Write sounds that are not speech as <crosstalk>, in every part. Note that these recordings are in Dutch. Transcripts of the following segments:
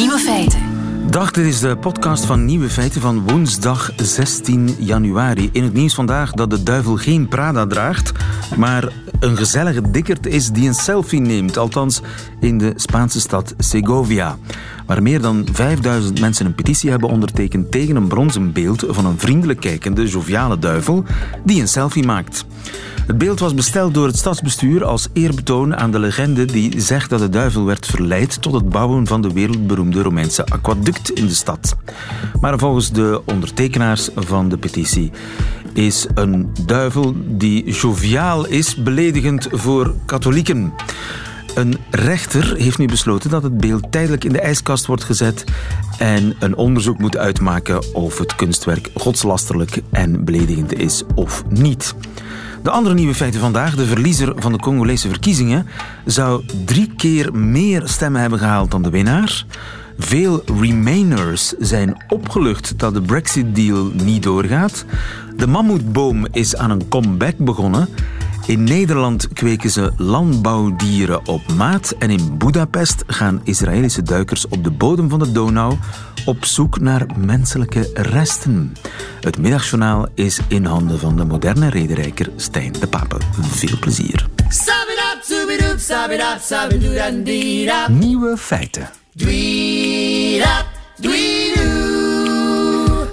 Nieuwe feiten. Dag, dit is de podcast van Nieuwe Feiten van woensdag 16 januari. In het nieuws vandaag dat de duivel geen Prada draagt, maar een gezellige dikkerd is die een selfie neemt. Althans, in de Spaanse stad Segovia. Waar meer dan 5000 mensen een petitie hebben ondertekend tegen een bronzen beeld van een vriendelijk kijkende, joviale duivel die een selfie maakt. Het beeld was besteld door het stadsbestuur als eerbetoon aan de legende die zegt dat de duivel werd verleid tot het bouwen van de wereldberoemde Romeinse aquaduct in de stad. Maar volgens de ondertekenaars van de petitie is een duivel die joviaal is beledigend voor katholieken. Een rechter heeft nu besloten dat het beeld tijdelijk in de ijskast wordt gezet en een onderzoek moet uitmaken of het kunstwerk godslasterlijk en beledigend is of niet. De andere nieuwe feiten vandaag. De verliezer van de Congolese verkiezingen zou drie keer meer stemmen hebben gehaald dan de winnaar. Veel Remainers zijn opgelucht dat de Brexit-deal niet doorgaat. De mammoetboom is aan een comeback begonnen. In Nederland kweken ze landbouwdieren op maat en in Budapest gaan Israëlische duikers op de bodem van de Donau op zoek naar menselijke resten. Het middagjournaal is in handen van de moderne rederijker Stijn de Pape. Veel plezier. Nieuwe feiten.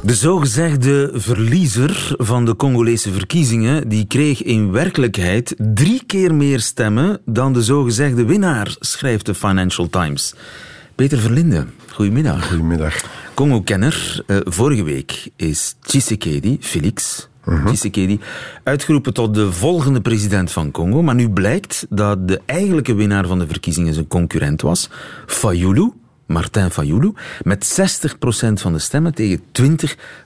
De zogezegde verliezer van de Congolese verkiezingen die kreeg in werkelijkheid drie keer meer stemmen dan de zogezegde winnaar, schrijft de Financial Times. Peter Verlinde, goedemiddag. Goedemiddag. Congo-kenner. Uh, vorige week is Tshisekedi, Felix, uh Tshisekedi, uitgeroepen tot de volgende president van Congo. Maar nu blijkt dat de eigenlijke winnaar van de verkiezingen zijn concurrent was, Fayulu. Martin Fayulu, met 60% van de stemmen tegen 20%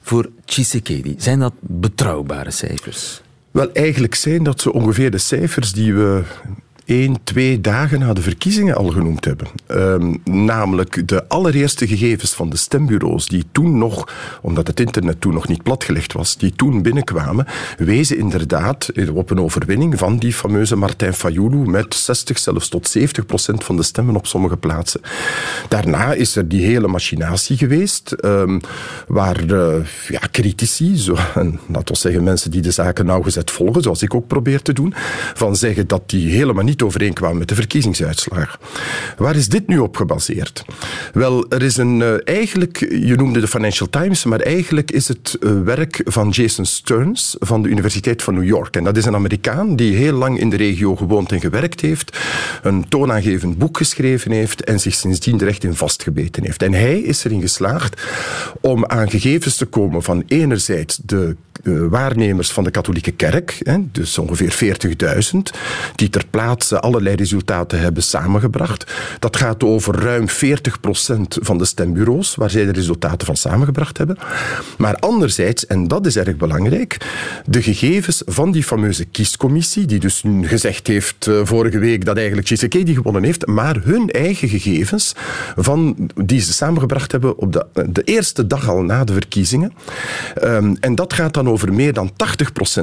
voor Tshisekedi. Zijn dat betrouwbare cijfers? Wel, eigenlijk zijn dat zo ongeveer de cijfers die we één, twee dagen na de verkiezingen al genoemd hebben. Um, namelijk de allereerste gegevens van de stembureaus die toen nog, omdat het internet toen nog niet platgelegd was, die toen binnenkwamen, wezen inderdaad op een overwinning van die fameuze Martin Fayulu met 60, zelfs tot 70 procent van de stemmen op sommige plaatsen. Daarna is er die hele machinatie geweest, um, waar uh, ja, critici, zo, en laten we zeggen mensen die de zaken nauwgezet volgen, zoals ik ook probeer te doen, van zeggen dat die helemaal niet overeenkwamen met de verkiezingsuitslag. Waar is dit nu op gebaseerd? Wel, er is een, uh, eigenlijk, je noemde de Financial Times, maar eigenlijk is het uh, werk van Jason Stearns van de Universiteit van New York. En dat is een Amerikaan die heel lang in de regio gewoond en gewerkt heeft, een toonaangevend boek geschreven heeft en zich sindsdien er echt in vastgebeten heeft. En hij is erin geslaagd om aan gegevens te komen van enerzijds de uh, waarnemers van de katholieke kerk, hè, dus ongeveer 40.000, die ter plaatse allerlei resultaten hebben samengebracht. Dat gaat over ruim 40% van de stembureaus waar zij de resultaten van samengebracht hebben. Maar anderzijds, en dat is erg belangrijk, de gegevens van die fameuze kiescommissie, die dus gezegd heeft uh, vorige week dat eigenlijk Tshisekedi gewonnen heeft, maar hun eigen gegevens van, die ze samengebracht hebben op de, de eerste dag al na de verkiezingen. Um, en dat gaat dan over meer dan 80%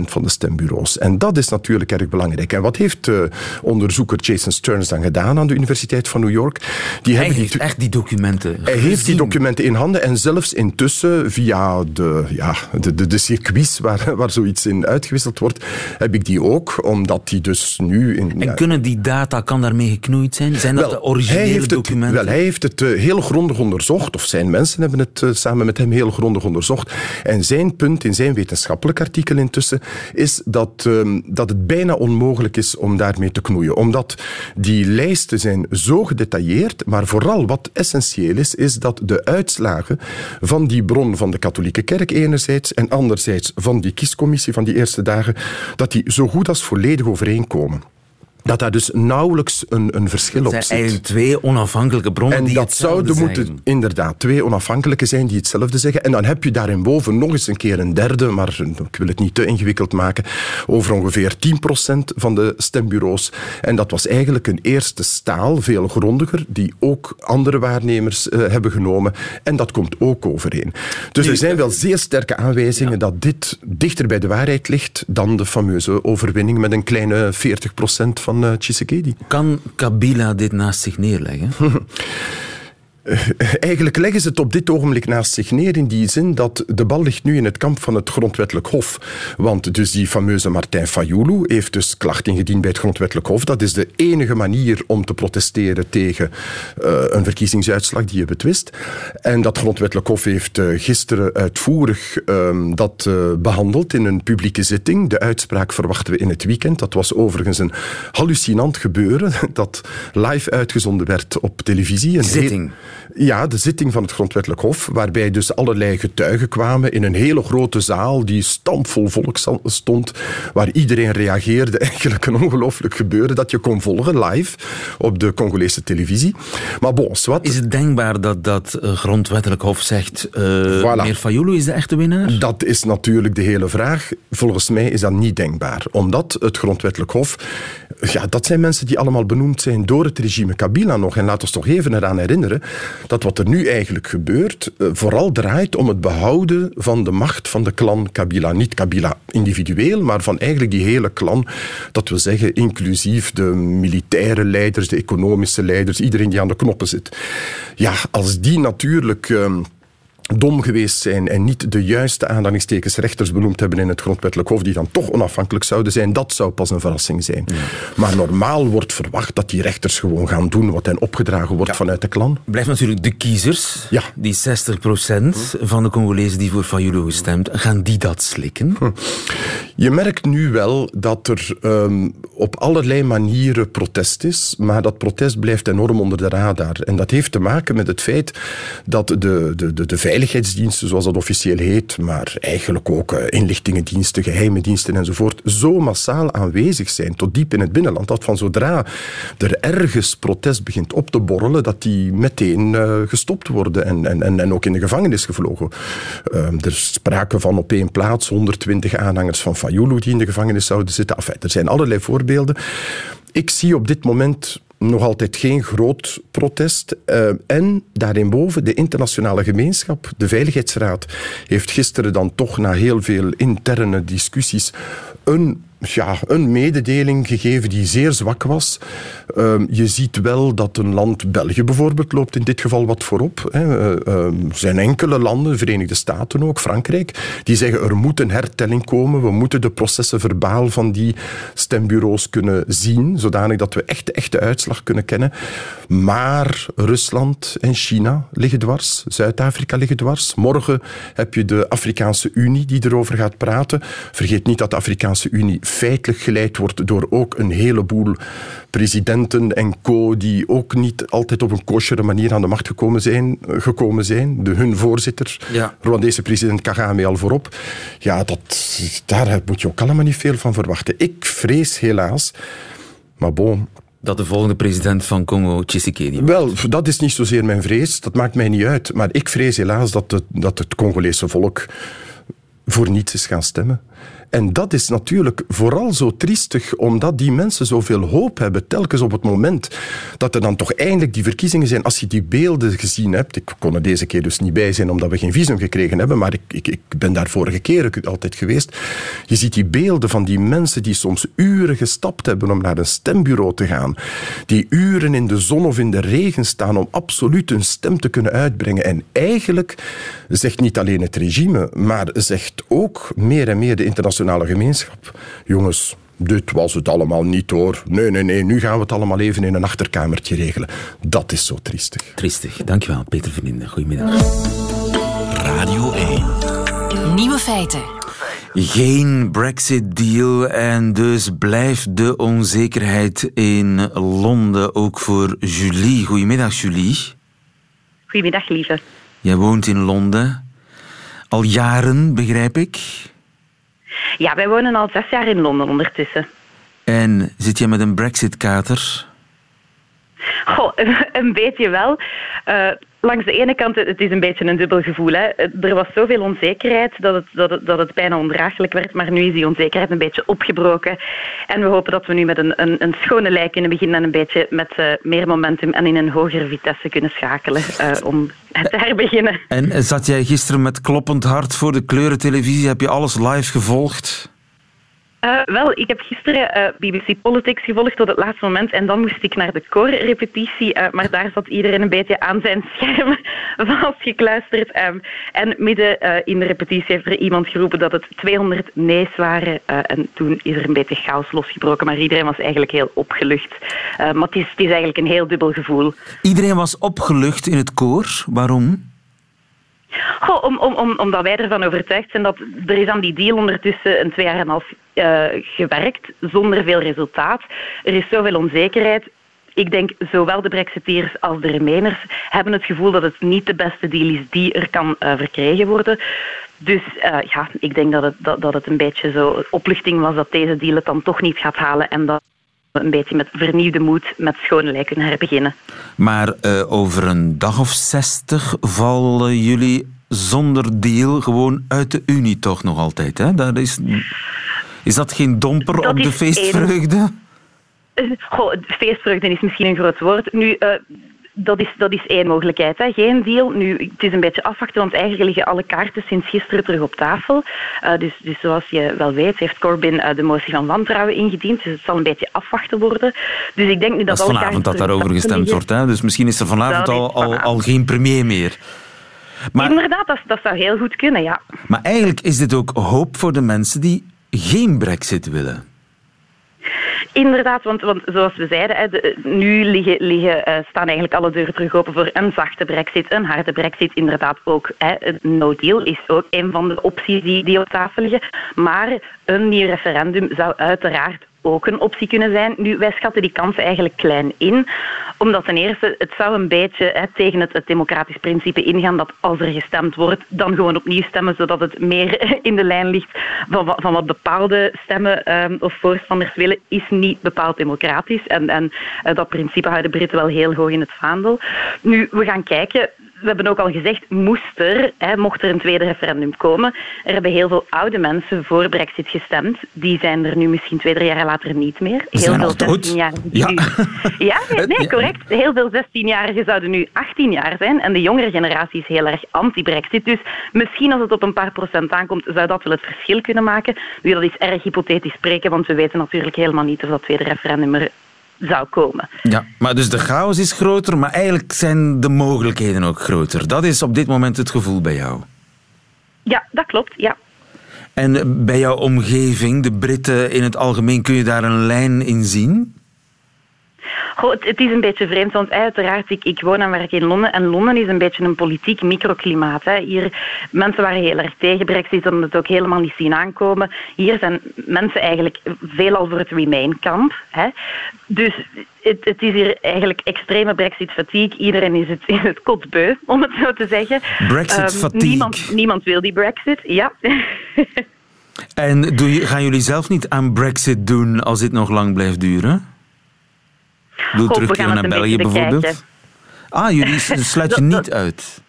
van de stembureaus. En dat is natuurlijk erg belangrijk. En wat heeft uh, onderzoeker Jason Stearns dan gedaan aan de Universiteit van New York? Die hij heeft die, echt die documenten Hij gezien. heeft die documenten in handen en zelfs intussen via de, ja, de, de, de circuits waar, <laughs> waar zoiets in uitgewisseld wordt, heb ik die ook, omdat die dus nu... In, en ja, kunnen die data, kan daarmee geknoeid zijn? Zijn dat wel, de originele documenten? Het, wel, hij heeft het uh, heel grondig onderzocht, of zijn mensen hebben het uh, samen met hem heel grondig onderzocht. En zijn punt in zijn wetenschappelijk artikel intussen is dat, um, dat het bijna onmogelijk is om daarmee te knoeien. Omdat die lijsten zijn zo gedetailleerd, maar vooral wat essentieel is, is dat de uitslagen van die bron van de katholieke kerk enerzijds en anderzijds van die kiescommissie van die eerste dagen, dat die zo goed als volledig overeenkomen dat daar dus nauwelijks een, een verschil op zit. Het zijn eigenlijk twee onafhankelijke bronnen en die dat zouden zijn. moeten inderdaad twee onafhankelijke zijn die hetzelfde zeggen. En dan heb je daarinboven nog eens een keer een derde, maar ik wil het niet te ingewikkeld maken, over ongeveer 10% van de stembureaus. En dat was eigenlijk een eerste staal, veel grondiger, die ook andere waarnemers uh, hebben genomen. En dat komt ook overeen. Dus er zijn wel zeer sterke aanwijzingen ja. dat dit dichter bij de waarheid ligt dan de fameuze overwinning met een kleine 40% van uh, Tshisekedi. Kan Kabila dit naast zich neerleggen? <laughs> eigenlijk leggen ze het op dit ogenblik naast zich neer in die zin dat de bal ligt nu in het kamp van het grondwettelijk hof. Want dus die fameuze Martijn Fayoulou heeft dus klacht ingediend bij het grondwettelijk hof. Dat is de enige manier om te protesteren tegen uh, een verkiezingsuitslag die je betwist. En dat grondwettelijk hof heeft uh, gisteren uitvoerig um, dat behandeld in een publieke zitting. De uitspraak verwachten we in het weekend. Dat was overigens een hallucinant gebeuren <laughs> dat live uitgezonden werd op televisie. Een zitting? Ja, de zitting van het grondwettelijk hof, waarbij dus allerlei getuigen kwamen in een hele grote zaal die stampvol volk stond, waar iedereen reageerde. <laughs> Eigenlijk een ongelooflijk gebeuren dat je kon volgen live op de Congolese televisie. Maar bon, wat? Is het denkbaar dat dat eh, grondwettelijk hof zegt uh, voilà. meneer Fayoulou is de echte winnaar? Dat is natuurlijk de hele vraag. Volgens mij is dat niet denkbaar, omdat het grondwettelijk hof ja, dat zijn mensen die allemaal benoemd zijn door het regime Kabila nog. En laten we toch even eraan herinneren dat wat er nu eigenlijk gebeurt eh, vooral draait om het behouden van de macht van de clan Kabila. Niet Kabila individueel, maar van eigenlijk die hele clan. Dat we zeggen, inclusief de militaire leiders, de economische leiders, iedereen die aan de knoppen zit. Ja, als die natuurlijk... Uh, dom geweest zijn en niet de juiste aanhalingstekens rechters benoemd hebben in het grondwettelijk hof die dan toch onafhankelijk zouden zijn, dat zou pas een verrassing zijn. Ja. Maar normaal wordt verwacht dat die rechters gewoon gaan doen wat hen opgedragen wordt ja. vanuit de klan. Blijft natuurlijk de kiezers, ja. die 60% hm. van de Congolezen die voor Fayulu gestemd, gaan die dat slikken? Hm. Je merkt nu wel dat er um, op allerlei manieren protest is, maar dat protest blijft enorm onder de radar. En dat heeft te maken met het feit dat de, de, de, de veiligheidsdiensten, zoals dat officieel heet, maar eigenlijk ook uh, inlichtingendiensten, geheime diensten enzovoort, zo massaal aanwezig zijn, tot diep in het binnenland, dat van zodra er ergens protest begint op te borrelen, dat die meteen uh, gestopt worden en, en, en, ook in de gevangenis gevlogen. Uh, er sprake van op één plaats 120 aanhangers van Fayulu die in de gevangenis zouden zitten. Enfin, er zijn allerlei voorbeelden. Ik zie op dit moment nog altijd geen groot protest. Uh, en daarinboven de internationale gemeenschap, de Veiligheidsraad, heeft gisteren dan toch na heel veel interne discussies een ja, een mededeling gegeven die zeer zwak was. Uh, je ziet wel dat een land, België bijvoorbeeld, loopt in dit geval wat voorop. Hè. Uh, er zijn enkele landen, Verenigde Staten ook, Frankrijk, die zeggen er moet een hertelling komen. We moeten de processen verbaal van die stembureaus kunnen zien, zodanig dat we echt de echte uitslag kunnen kennen. Maar Rusland en China liggen dwars, Zuid-Afrika liggen dwars. Morgen heb je de Afrikaanse Unie die erover gaat praten. Vergeet niet dat de Afrikaanse Unie feitelijk geleid wordt door ook een heleboel presidenten en co. die ook niet altijd op een kosheren manier aan de macht gekomen zijn. Gekomen zijn. De, hun voorzitter, ja. Rwandese president Kagame al voorop. Ja, dat, daar moet je ook allemaal niet veel van verwachten. Ik vrees helaas, maar bon, dat de volgende president van Congo Tshisekedi Wel, dat is niet zozeer mijn vrees. Dat maakt mij niet uit. Maar ik vrees helaas dat het, dat het Congolese volk voor niets is gaan stemmen. En dat is natuurlijk vooral zo triestig, omdat die mensen zoveel hoop hebben, telkens op het moment dat er dan toch eindelijk die verkiezingen zijn. Als je die beelden gezien hebt, ik kon er deze keer dus niet bij zijn omdat we geen visum gekregen hebben, maar ik, ik, ik ben daar vorige keer altijd geweest. Je ziet die beelden van die mensen die soms uren gestapt hebben om naar een stembureau te gaan, die uren in de zon of in de regen staan om absoluut hun stem te kunnen uitbrengen. En eigenlijk zegt niet alleen het regime, maar zegt ook meer en meer de internationale gemeenschap. Jongens, dit was het allemaal niet hoor. Nee, nee, nee, nu gaan we het allemaal even in een achterkamertje regelen. Dat is zo triestig. Triestig. Dankjewel, Peter Verlinde. Goedemiddag. Radio 1. Nieuwe feiten. Geen Brexit-deal en dus blijft de onzekerheid in Londen ook voor Julie. Goedemiddag, Julie. Goedemiddag, lieve. Jij woont in Londen. Al jaren, begrijp ik. Ja, wij wonen al zes jaar in Londen ondertussen. En zit je met een Brexit-kater? Goh, <laughs> een beetje wel. Uh, langs de ene kant, het is een beetje een dubbel gevoel. Hè. Er was zoveel onzekerheid dat het, dat, het, dat het bijna ondraaglijk werd, maar nu is die onzekerheid een beetje opgebroken. En we hopen dat we nu met een, een, een schone lijn kunnen beginnen en een beetje met uh, meer momentum en in een hogere vitesse kunnen schakelen uh, om te herbeginnen. En zat jij gisteren met kloppend hart voor de kleurentelevisie? Heb je alles live gevolgd? Uh, wel, ik heb gisteren eh, BBC Politics gevolgd tot het laatste moment en dan moest ik naar de koorrepetitie, uh, maar daar zat iedereen een beetje aan zijn scherm <laughs> vastgekluisterd. Um, en midden in de repetitie heeft er iemand geroepen dat het 200 nee's waren en toen is er een beetje chaos losgebroken, maar iedereen was eigenlijk heel opgelucht. maar het is, het is eigenlijk een heel dubbel gevoel. Iedereen was opgelucht in het koor, waarom? Goh, om, om, om, omdat wij ervan overtuigd zijn dat er is aan die deal ondertussen een twee jaar en een half uh, gewerkt, zonder veel resultaat. Er is zoveel onzekerheid. Ik denk zowel de Brexiteers als de Remainers hebben het gevoel dat het niet de beste deal is die er kan uh, verkregen worden. Dus uh, ja, ik denk dat het, dat, dat het een beetje zo opluchting was dat deze deal het dan toch niet gaat halen en dat een beetje met vernieuwde moed met schone lei kunnen herbeginnen. Maar uh, over een dag of zestig vallen jullie zonder deal gewoon uit de Unie toch nog altijd. Hè? Daar is, is dat geen domper dat op de feestvreugde? Een... <laughs> Goh, feestvreugde is misschien een groot woord. Nu, uh, dat is, dat is één mogelijkheid. Hè. Geen deal. Nu, het is een beetje afwachten, want eigenlijk liggen alle kaarten sinds gisteren terug op tafel. Uh, dus, dus zoals je wel weet, heeft Corbyn uh, de motie van wantrouwen ingediend. Dus het zal een beetje afwachten worden. Dus ik denk nu dat, dat is vanavond dat daarover gestemd wordt. Hè? Dus misschien is er vanavond al, al, al geen premier meer. Maar, Inderdaad, dat, dat zou heel goed kunnen, ja. Maar eigenlijk is dit ook hoop voor de mensen die geen brexit willen. Inderdaad, want, want zoals we zeiden, hè, nu liggen, liggen, uh, staan eigenlijk alle deuren terug open voor een zachte brexit, een harde brexit. Inderdaad ook. Hè, een no deal is ook een van de opties die, die op tafel liggen. Maar een nieuw referendum zou uiteraard ook een optie kunnen zijn. Nu, wij schatten die kansen eigenlijk klein in, omdat ten eerste het zou een beetje hè, tegen het, democratisch principe ingaan dat als er gestemd wordt, dan gewoon opnieuw stemmen, zodat het meer <laughs> in de lijn ligt van, van wat bepaalde stemmen um, of voorstanders willen, is niet bepaald democratisch. En, en uh, dat principe houden Britten wel heel hoog in het vaandel. Nu, we gaan kijken we hebben ook al gezegd, moest er, hè, mocht er een tweede referendum komen, er hebben heel veel oude mensen voor brexit gestemd. Die zijn er nu misschien twee, drie jaar later niet meer. Heel veel 16-jarigen. Ja. ja, <laughs> nee, correct. Heel veel 16-jarigen zouden nu 18 jaar zijn en de jongere generatie is heel erg anti-brexit. Dus misschien als het op een paar procent aankomt, zou dat wel het verschil kunnen maken. Nu, dat is erg hypothetisch spreken, want we weten natuurlijk helemaal niet of dat tweede referendum er zou komen. Ja, maar dus de chaos is groter, maar eigenlijk zijn de mogelijkheden ook groter. Dat is op dit moment het gevoel bij jou. Ja, dat klopt, ja. En bij jouw omgeving, de Britten in het algemeen, kun je daar een lijn in zien? Goh, het, is een beetje vreemd, want uiteraard, ik, ik woon en werk in Londen. En Londen is een beetje een politiek microklimaat. Hè. Hier, mensen waren heel erg tegen brexit, omdat het ook helemaal niet zien aankomen. Hier zijn mensen eigenlijk veelal voor het Remain-kamp. Dus het, het, is hier eigenlijk extreme brexit-fatigue. Iedereen is het, <laughs> is het kotbeu, om het zo te zeggen. Brexit-fatigue. Um, niemand, niemand wil die brexit, ja. <laughs> en doe je, gaan jullie zelf niet aan brexit doen als dit nog lang blijft duren? Doe terugkeren naar België bijvoorbeeld? Ah, jullie <laughs> sluiten niet uit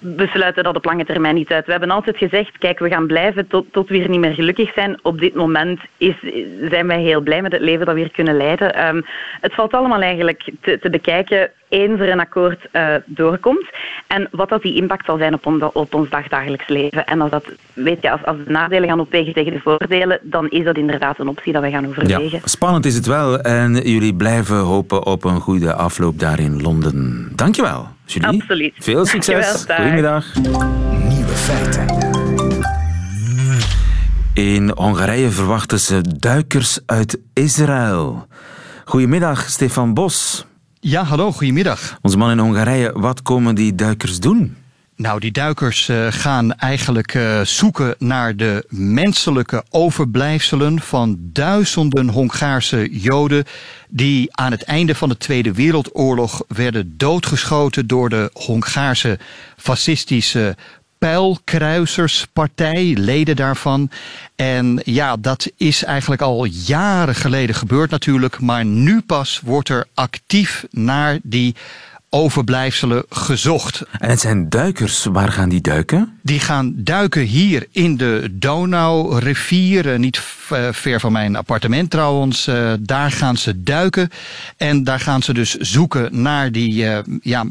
we sluiten dat op lange termijn niet uit. We hebben altijd gezegd, kijk, we gaan blijven tot, tot we hier niet meer gelukkig zijn. Op dit moment is, zijn wij heel blij met het leven dat we hier kunnen leiden. Um, het valt allemaal eigenlijk te, te bekijken eens er een akkoord uh, doorkomt. En wat dat die impact zal zijn op, on, op ons dagdagelijks leven. En als, dat, weet je, als, als de nadelen gaan opwegen tegen de voordelen, dan is dat inderdaad een optie dat we gaan overwegen. Ja, spannend is het wel. En jullie blijven hopen op een goede afloop daar in Londen. Dankjewel, Julie. Absoluut. Veel succes. Goedemiddag. Nieuwe feiten. In Hongarije verwachten ze duikers uit Israël. Goedemiddag, Stefan Bos. Ja, hallo, goedemiddag. Onze man in Hongarije, wat komen die duikers doen? Nou, die duikers uh, gaan eigenlijk uh, zoeken naar de menselijke overblijfselen van duizenden Hongaarse Joden die aan het einde van de Tweede Wereldoorlog werden doodgeschoten door de Hongaarse fascistische pijlkruiserspartij, leden daarvan. En ja, dat is eigenlijk al jaren geleden gebeurd natuurlijk. Maar nu pas wordt er actief naar die overblijfselen gezocht. En het zijn duikers. Waar gaan die duiken? Die gaan duiken hier in de Donau-rivier. Eh, niet eh, ver van mijn appartement trouwens. Uh, daar gaan ze duiken. En daar gaan ze dus zoeken naar die ja,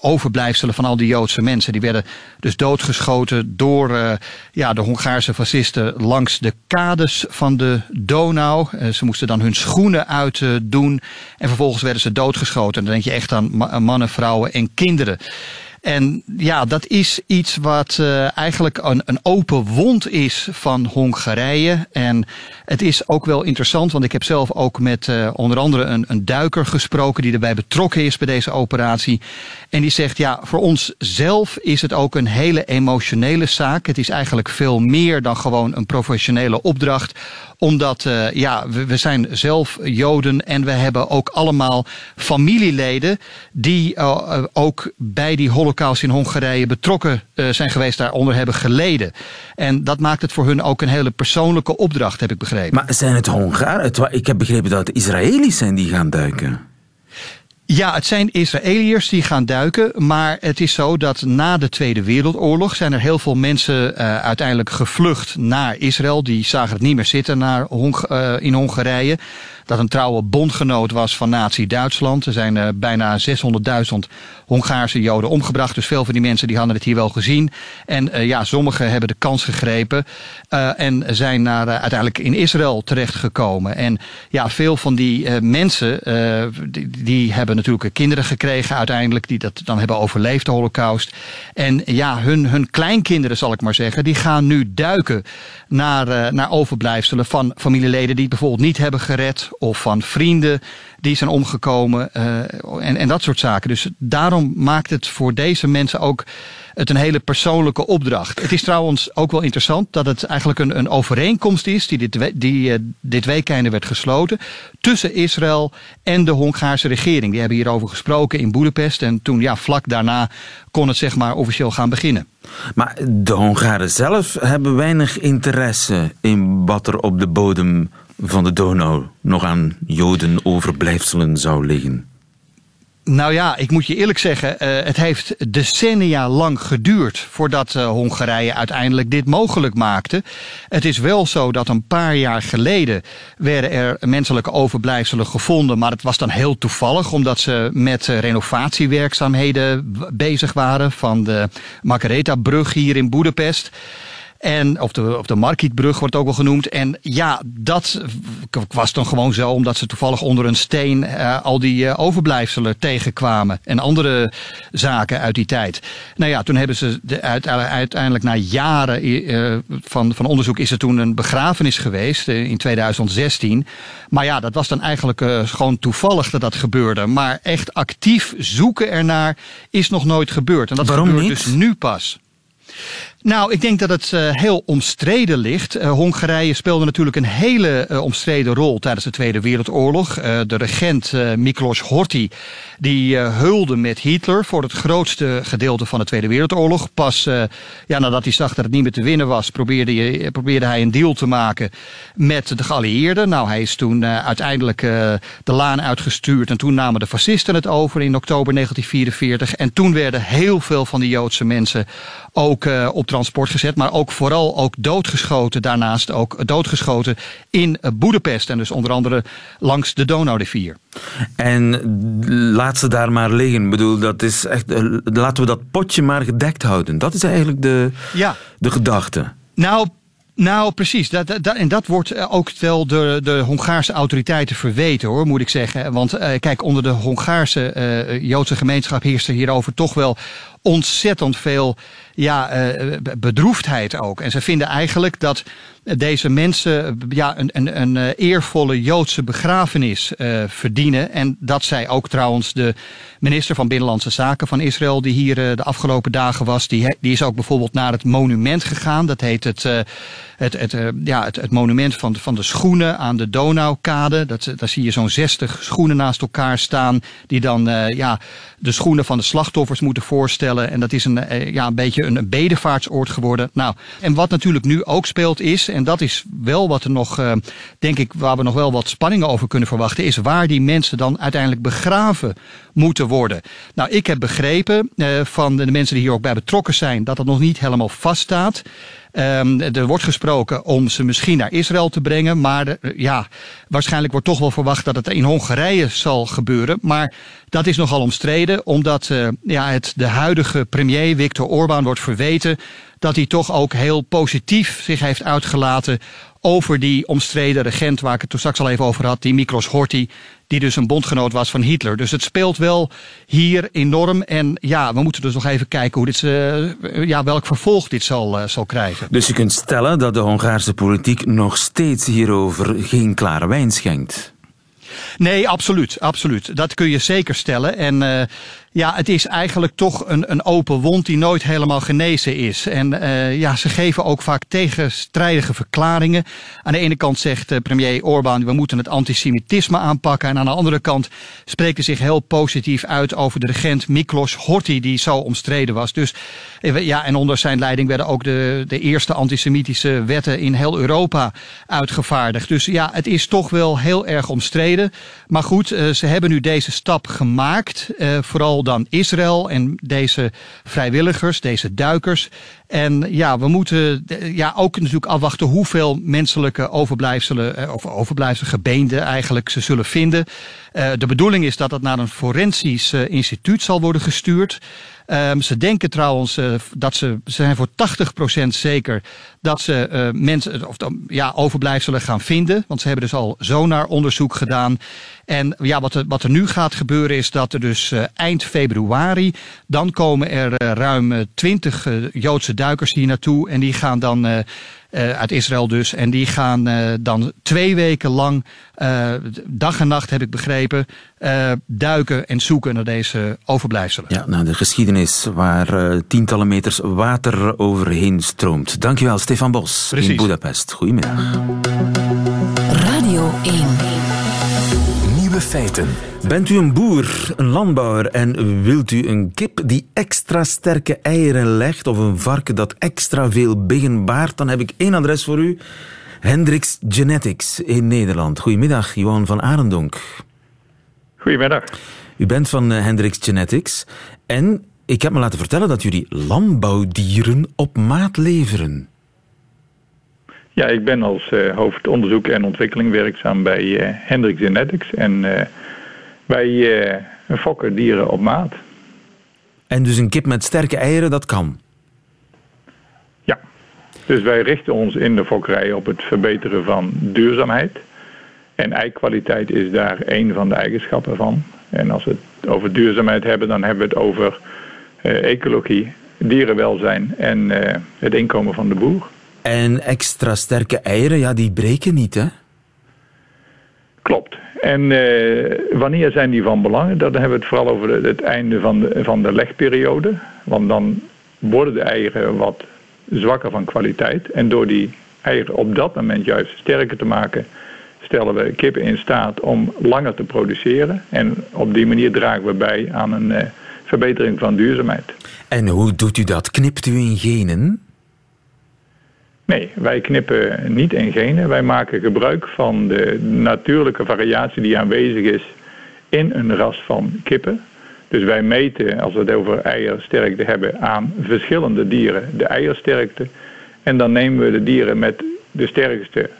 overblijfselen van al die Joodse mensen. Die werden dus doodgeschoten door ja, de Hongaarse fascisten langs de kades van de Donau. ze moesten dan hun schoenen uitdoen. en vervolgens werden ze doodgeschoten. En dan denk je echt aan mannen, vrouwen en kinderen. En ja, dat is iets wat uh, eigenlijk een, een open wond is van Hongarije. En het is ook wel interessant, want ik heb zelf ook met uh, onder andere een, een duiker gesproken die erbij betrokken is bij deze operatie. En die zegt, ja, voor ons zelf is het ook een hele emotionele zaak. Het is eigenlijk veel meer dan gewoon een professionele opdracht omdat uh, ja, we, zijn zelf Joden en we hebben ook allemaal familieleden die uh, ook bij die holocaust in Hongarije betrokken uh, zijn geweest, daaronder hebben geleden. En dat maakt het voor hun ook een hele persoonlijke opdracht, heb ik begrepen. Maar zijn het Hongaren? Ik heb begrepen dat het Israëli's zijn die gaan duiken. Ja, het zijn Israëliërs die gaan duiken. Maar het is zo dat na de Tweede Wereldoorlog zijn er heel veel mensen uh, uiteindelijk gevlucht naar Israël. Die zagen het niet meer zitten naar Hong uh, in Hongarije dat een trouwe bondgenoot was van Nazi-Duitsland. Er zijn uh, bijna 600.000 Hongaarse Joden omgebracht. Dus veel van die mensen die hadden het hier wel gezien. En uh, ja, sommigen hebben de kans gegrepen uh, en zijn naar, uiteindelijk in Israël terechtgekomen. En ja, veel van die mensen, die, die, hebben natuurlijk kinderen gekregen uiteindelijk, die dat dan hebben overleefd, de holocaust. En ja, hun, hun kleinkinderen, zal ik maar zeggen, die gaan nu duiken naar, naar overblijfselen van familieleden die het bijvoorbeeld niet hebben gered of van vrienden die zijn omgekomen uh, en, en dat soort zaken. Dus daarom maakt het voor deze mensen ook het een hele persoonlijke opdracht. Het is trouwens ook wel interessant dat het eigenlijk een, een overeenkomst is die dit, die, uh, dit weekende werd gesloten tussen Israël en de Hongaarse regering. Die hebben hierover gesproken in Boedapest en toen ja, vlak daarna kon het zeg maar officieel gaan beginnen. Maar de Hongaren zelf hebben weinig interesse in wat er op de bodem van de Donau nog aan Joden overblijfselen zou liggen? Nou ja, ik moet je eerlijk zeggen, uh, het heeft decennia lang geduurd voordat uh, Hongarije uiteindelijk dit mogelijk maakte. Het is wel zo dat een paar jaar geleden werden er menselijke overblijfselen gevonden, maar het was dan heel toevallig omdat ze met uh, renovatiewerkzaamheden bezig waren van de Margaretha-brug hier in Boedapest. En, of de, of de Markietbrug wordt ook wel genoemd. En ja, dat was dan gewoon zo, omdat ze toevallig onder een steen uh, al die uh, overblijfselen tegenkwamen. En andere zaken uit die tijd. Nou ja, toen hebben ze de, uiteindelijk na jaren uh, van, van onderzoek is er toen een begrafenis geweest in 2016. Maar ja, dat was dan eigenlijk gewoon toevallig dat dat gebeurde. Maar echt actief zoeken ernaar is nog nooit gebeurd. En dat Waarom gebeurt niet? dus nu pas. Nou, ik denk dat het uh, heel omstreden ligt. Uh, Hongarije speelde natuurlijk een hele uh, omstreden rol tijdens de Tweede Wereldoorlog. de regent Miklos Horthy die heulde met Hitler voor het grootste gedeelte van de Tweede Wereldoorlog. Pas ja, nadat hij zag dat het niet meer te winnen was, probeerde, je, probeerde hij een deal te maken met de geallieerden. Nou, hij is toen uiteindelijk de laan uitgestuurd en toen namen de fascisten het over in oktober 1944. En toen werden heel veel van die Joodse mensen ook op transport gezet, maar ook vooral ook doodgeschoten. Daarnaast ook doodgeschoten in Boedapest en dus onder andere langs de Donaurivier. En laat ze daar maar liggen. Ik bedoel, dat is echt, laten we dat potje maar gedekt houden. Dat is eigenlijk de, ja. de gedachte. Nou, nou, precies. Dat, dat, en dat wordt ook wel door de Hongaarse autoriteiten verweten, hoor, moet ik zeggen. Want uh, kijk, onder de Hongaarse uh, Joodse gemeenschap heerst er hierover toch wel ontzettend veel ja, uh, bedroefdheid ook. En ze vinden eigenlijk dat deze mensen ja, een, een, een eervolle Joodse begrafenis uh, verdienen. En dat zij ook trouwens de minister van Binnenlandse Zaken van Israël, die hier de afgelopen dagen was, die, die is ook bijvoorbeeld naar het monument gegaan. Dat heet het, het, het, ja, het, het, monument van, van de schoenen aan de Donaukade. Dat, daar zie je zo'n 60 schoenen naast elkaar staan, die dan ja, de schoenen van de slachtoffers moeten voorstellen. En dat is een, ja, een beetje een bedevaartsoord geworden. Nou, en wat natuurlijk nu ook speelt is, en dat is wel wat er nog, uh, denk ik, waar we nog wel wat spanningen over kunnen verwachten, is waar die mensen dan uiteindelijk begraven moeten worden. Nou, ik heb begrepen uh, van de mensen die hier ook bij betrokken zijn, dat dat nog niet helemaal vaststaat. Um, er wordt gesproken om ze misschien naar Israël te brengen. Maar uh, ja, waarschijnlijk wordt toch wel verwacht dat het in Hongarije zal gebeuren. Maar dat is nogal omstreden, omdat uh, ja, het de huidige premier Viktor Orbán wordt verweten dat hij toch ook heel positief zich heeft uitgelaten over die omstreden regent waar ik het toen straks al even over had, die Miklos Horthy, die dus een bondgenoot was van Hitler. Dus het speelt wel hier enorm. En ja, we moeten dus nog even kijken hoe dit, uh, ja, welk vervolg dit zal, uh, zal krijgen. Dus je kunt stellen dat de Hongaarse politiek nog steeds hierover geen klare wijn schenkt. Nee, absoluut, absoluut. Dat kun je zeker stellen. En uh, ja, het is eigenlijk toch een, een open wond die nooit helemaal genezen is. En uh, ja, ze geven ook vaak tegenstrijdige verklaringen. Aan de ene kant zegt uh, premier Orbán, we moeten het antisemitisme aanpakken. En aan de andere kant spreekt hij zich heel positief uit over de regent Miklos Horthy, die zo omstreden was. Dus ja, en onder zijn leiding werden ook de, de eerste antisemitische wetten in heel Europa uitgevaardigd. Dus ja, het is toch wel heel erg omstreden. Maar goed, ze hebben nu deze stap gemaakt. vooral dan Israël en deze vrijwilligers, deze duikers. En ja, we moeten ja, ook natuurlijk afwachten hoeveel menselijke overblijfselen, of overblijfselen, gebeenden eigenlijk ze zullen vinden. Uh, de bedoeling is dat het naar een forensisch uh, instituut zal worden gestuurd. Um, ze denken trouwens uh, dat ze, ze zijn voor 80% zeker dat ze mensen, of ja, overblijfselen gaan vinden. Want ze hebben dus al zonaronderzoek gedaan. En ja, wat er, wat er nu gaat gebeuren is dat er dus eind februari, dan komen er ruim 20 Joodse duikers hier naartoe. En die gaan dan uit Israël dus. En die gaan uh, dan twee weken lang, uh, dag en nacht heb ik begrepen, duiken en zoeken naar deze overblijfselen. Ja, naar de geschiedenis waar tientallen meters water overheen stroomt. Dankjewel, Stefan Bos Precies. in Budapest. Goedemiddag. Radio 1. Feiten. Bent u een boer, een landbouwer en wilt u een kip die extra sterke eieren legt of een varken dat extra veel biggen baart, dan heb ik één adres voor u. Hendrix Genetics in Nederland. Goedemiddag, Johan van Arendonk. Goedemiddag. U bent van Hendrix Genetics en ik heb me laten vertellen dat jullie landbouwdieren op maat leveren. Ja, ik ben als uh, hoofdonderzoek en ontwikkeling werkzaam bij uh, Hendrix Genetics en uh, wij fokken dieren op maat. En dus een kip met sterke eieren, dat kan? Ja, dus wij richten ons in de fokkerij op het verbeteren van duurzaamheid. En eikwaliteit is daar een van de eigenschappen van. En als we het over duurzaamheid hebben, dan hebben we het over ecologie, dierenwelzijn en het inkomen van de boer. En extra sterke eieren, ja, die breken niet, hè? Klopt. En uh, wanneer zijn die van belang? Dan hebben we het vooral over het einde van de, van de legperiode. Want dan worden de eieren wat zwakker van kwaliteit. En door die eieren op dat moment juist sterker te maken, stellen we kippen in staat om langer te produceren. En op die manier dragen we bij aan een uh, verbetering van duurzaamheid. En hoe doet u dat? Knipt u in genen? Nee, wij knippen niet in genen. Wij maken gebruik van de natuurlijke variatie die aanwezig is in een ras van kippen. Dus wij meten, als we het over eiersterkte hebben, aan verschillende dieren de eiersterkte. En dan nemen we de dieren met de sterkste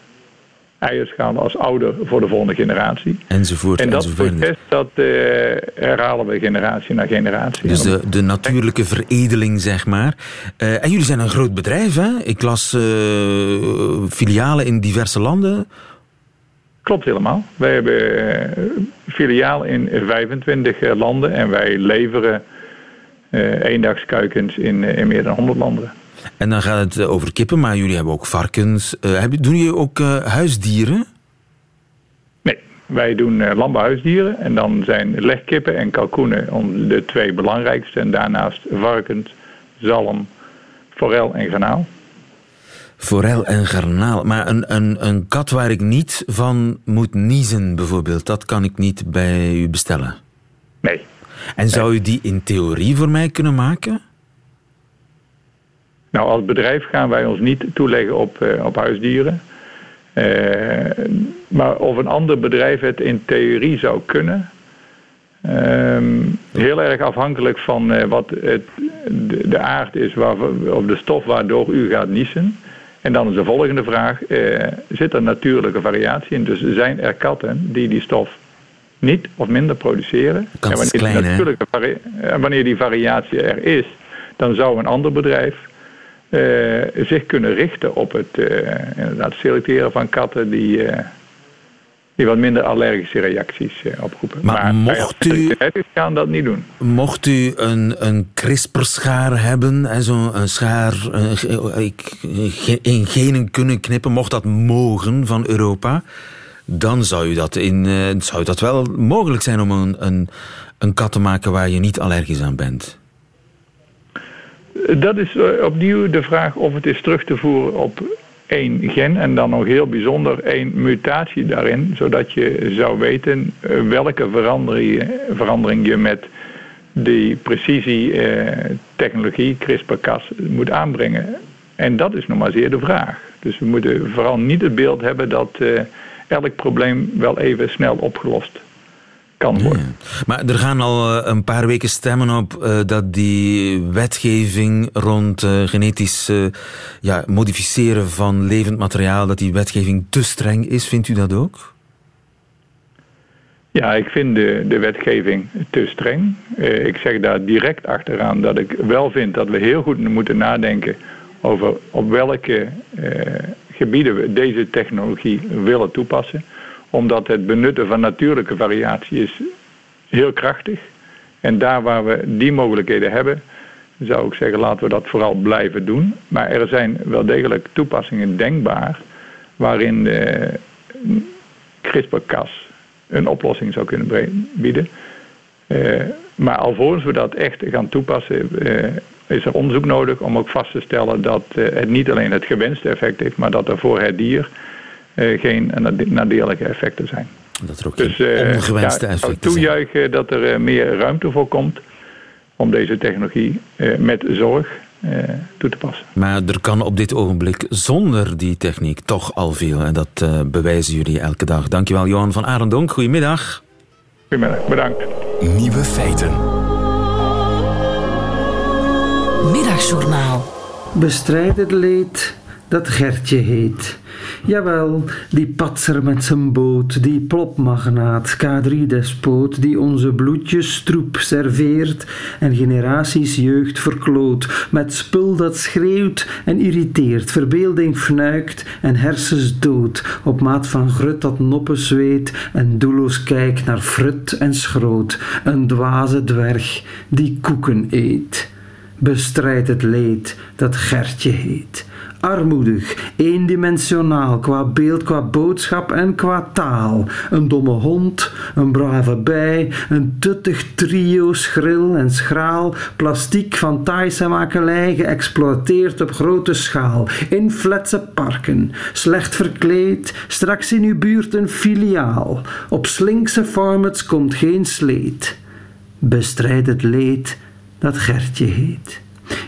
eierschalen als ouder voor de volgende generatie. Enzovoort. En dat enzovoort. proces dat uh, herhalen we generatie na generatie. Dus de, de natuurlijke veredeling, zeg maar. Uh, en jullie zijn een groot bedrijf, hè? Ik las uh, filialen in diverse landen. Klopt helemaal. Wij hebben filialen in 25 landen en wij leveren eendagskuikens in, in meer dan 100 landen. En dan gaat het over kippen, maar jullie hebben ook varkens. Uh, doen jullie ook uh, huisdieren? Nee, wij doen landbouwhuisdieren. En dan zijn legkippen en kalkoenen de twee belangrijkste. En daarnaast varkens, zalm, forel en garnaal. Forel en garnaal. Maar een, een, een kat waar ik niet van moet niezen, bijvoorbeeld, dat kan ik niet bij u bestellen? Nee. En zou u die in theorie voor mij kunnen maken? Nou, als bedrijf gaan wij ons niet toeleggen op, op huisdieren. maar of een ander bedrijf het in theorie zou kunnen, Ehm, heel erg afhankelijk van uh, wat het, de, de, aard is waar, of de stof waardoor u gaat niezen. En dan is de volgende vraag, uh, zit er natuurlijke variatie in? Dus zijn er katten die die stof niet of minder produceren? en wanneer, klein, natuurlijke en wanneer die variatie er is, dan zou een ander bedrijf uh, zich kunnen richten op het inderdaad selecteren van katten die die wat minder allergische reacties eh, oproepen. Maar, maar mocht u... gaan dat niet doen. Mocht u een, een CRISPR-schaar hebben, zo'n schaar in genen kunnen knippen, mocht dat mogen van Europa, dan zou, u dat in, zou dat wel mogelijk zijn om een, een, een kat te maken waar je niet allergisch aan bent. Dat is eh, opnieuw de vraag of het is terug te voeren op één gen en dan nog heel bijzonder één mutatie daarin, zodat je zou weten eh, welke verandering, verandering je met die precisietechnologie, CRISPR-Cas, moet aanbrengen. En dat is nog maar zeer de vraag. Dus we moeten vooral niet het beeld hebben dat elk probleem wel even snel opgelost maar er gaan al eh, een paar weken stemmen op uh, dat die wetgeving rond uh, genetisch ja, modificeren van levend materiaal, dat die wetgeving te streng is. Vindt u dat ook? Ja, ik vind de, de wetgeving te streng. ik zeg daar direct achteraan dat ik wel vind dat we heel goed moeten nadenken over op welke gebieden we deze technologie willen toepassen omdat het benutten van natuurlijke variatie is heel krachtig. En daar waar we die mogelijkheden hebben, zou ik zeggen, laten we dat vooral blijven doen. Maar er zijn wel degelijk toepassingen denkbaar waarin de CRISPR-Cas een oplossing zou kunnen bieden. Uh, maar alvorens we dat echt gaan toepassen, uh, is er onderzoek nodig om ook vast te stellen dat uh, het niet alleen het gewenste effect heeft, maar dat er voor het dier eh, geen nadelige effecten zijn. Dat er ook dus, geen ongewenste ja, effecten zijn. toejuichen dat er eh, meer ruimte voor komt om deze technologie eh, met zorg toe te passen. Maar er kan op dit ogenblik zonder die techniek toch al veel. En dat bewijzen jullie elke dag. Dankjewel Johan van Arendonk. Goedemiddag. Goedemiddag, bedankt. Nieuwe feiten. Middagjournaal. Bestrijd het leed dat Gertje heet. Jawel, die patser met zijn boot, die plopmagnaat, K3-despoot, die onze bloedjes troep serveert en generaties jeugd verkloot, met spul dat schreeuwt en irriteert, verbeelding fnuikt en hersens dood, op maat van grut dat noppen zweet en doelloos kijkt naar frut en schroot, een dwaze dwerg die koeken eet. Bestrijd het leed dat Gertje heet armoedig, eendimensionaal qua beeld, qua boodschap en qua taal. Een domme hond, een brave bij, een tuttig trio, schril en schraal, plastiek van Thaise makelij geëxploiteerd op grote schaal, in fletse parken, slecht verkleed, straks in uw buurt een filiaal. Op slinkse formats komt geen sleet. Bestrijd het leed dat Gertje heet.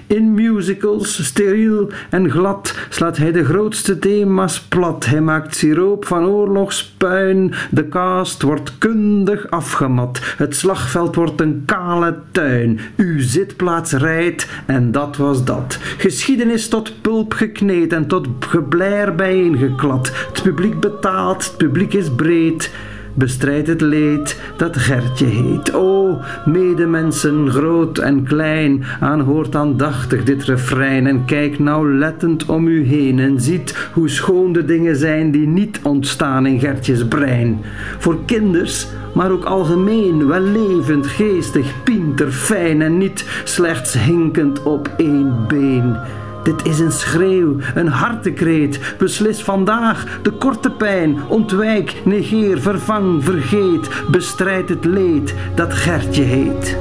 In musicals, steriel en glad, slaat hij de grootste thema's plat. Hij maakt siroop van oorlogspuin. De cast wordt kundig afgemat. Het slagveld wordt een kale tuin. Uw zitplaats rijdt en dat was dat. Geschiedenis tot pulp gekneed en tot geblair bijeengeklad. Het publiek betaalt, het publiek is breed bestrijd het leed dat Gertje heet. O, medemensen, groot en klein, aanhoort aandachtig dit refrein en kijk nauwlettend om u heen en ziet hoe schoon de dingen zijn die niet ontstaan in Gertjes brein. Voor kinders maar ook algemeen, wellevend, geestig, pinter, fijn en niet slechts hinkend op één been. Dit is een schreeuw, een hartekreet. Beslis vandaag de korte pijn. Ontwijk, negeer, vervang, vergeet. Bestrijd het leed dat Gertje heet.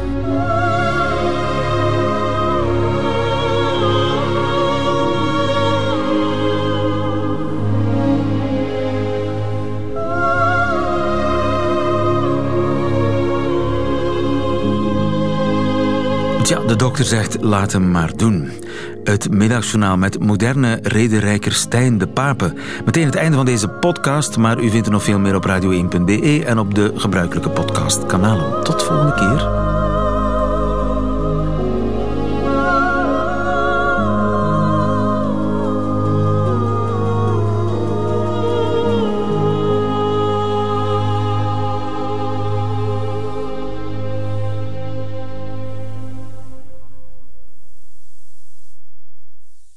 Tja, de dokter zegt laat hem maar doen. Het middagjournaal met moderne rederijker Stijn de Pape. Meteen het einde van deze podcast, maar u vindt er nog veel meer op radio1.be en op de gebruikelijke podcastkanalen. Tot volgende keer.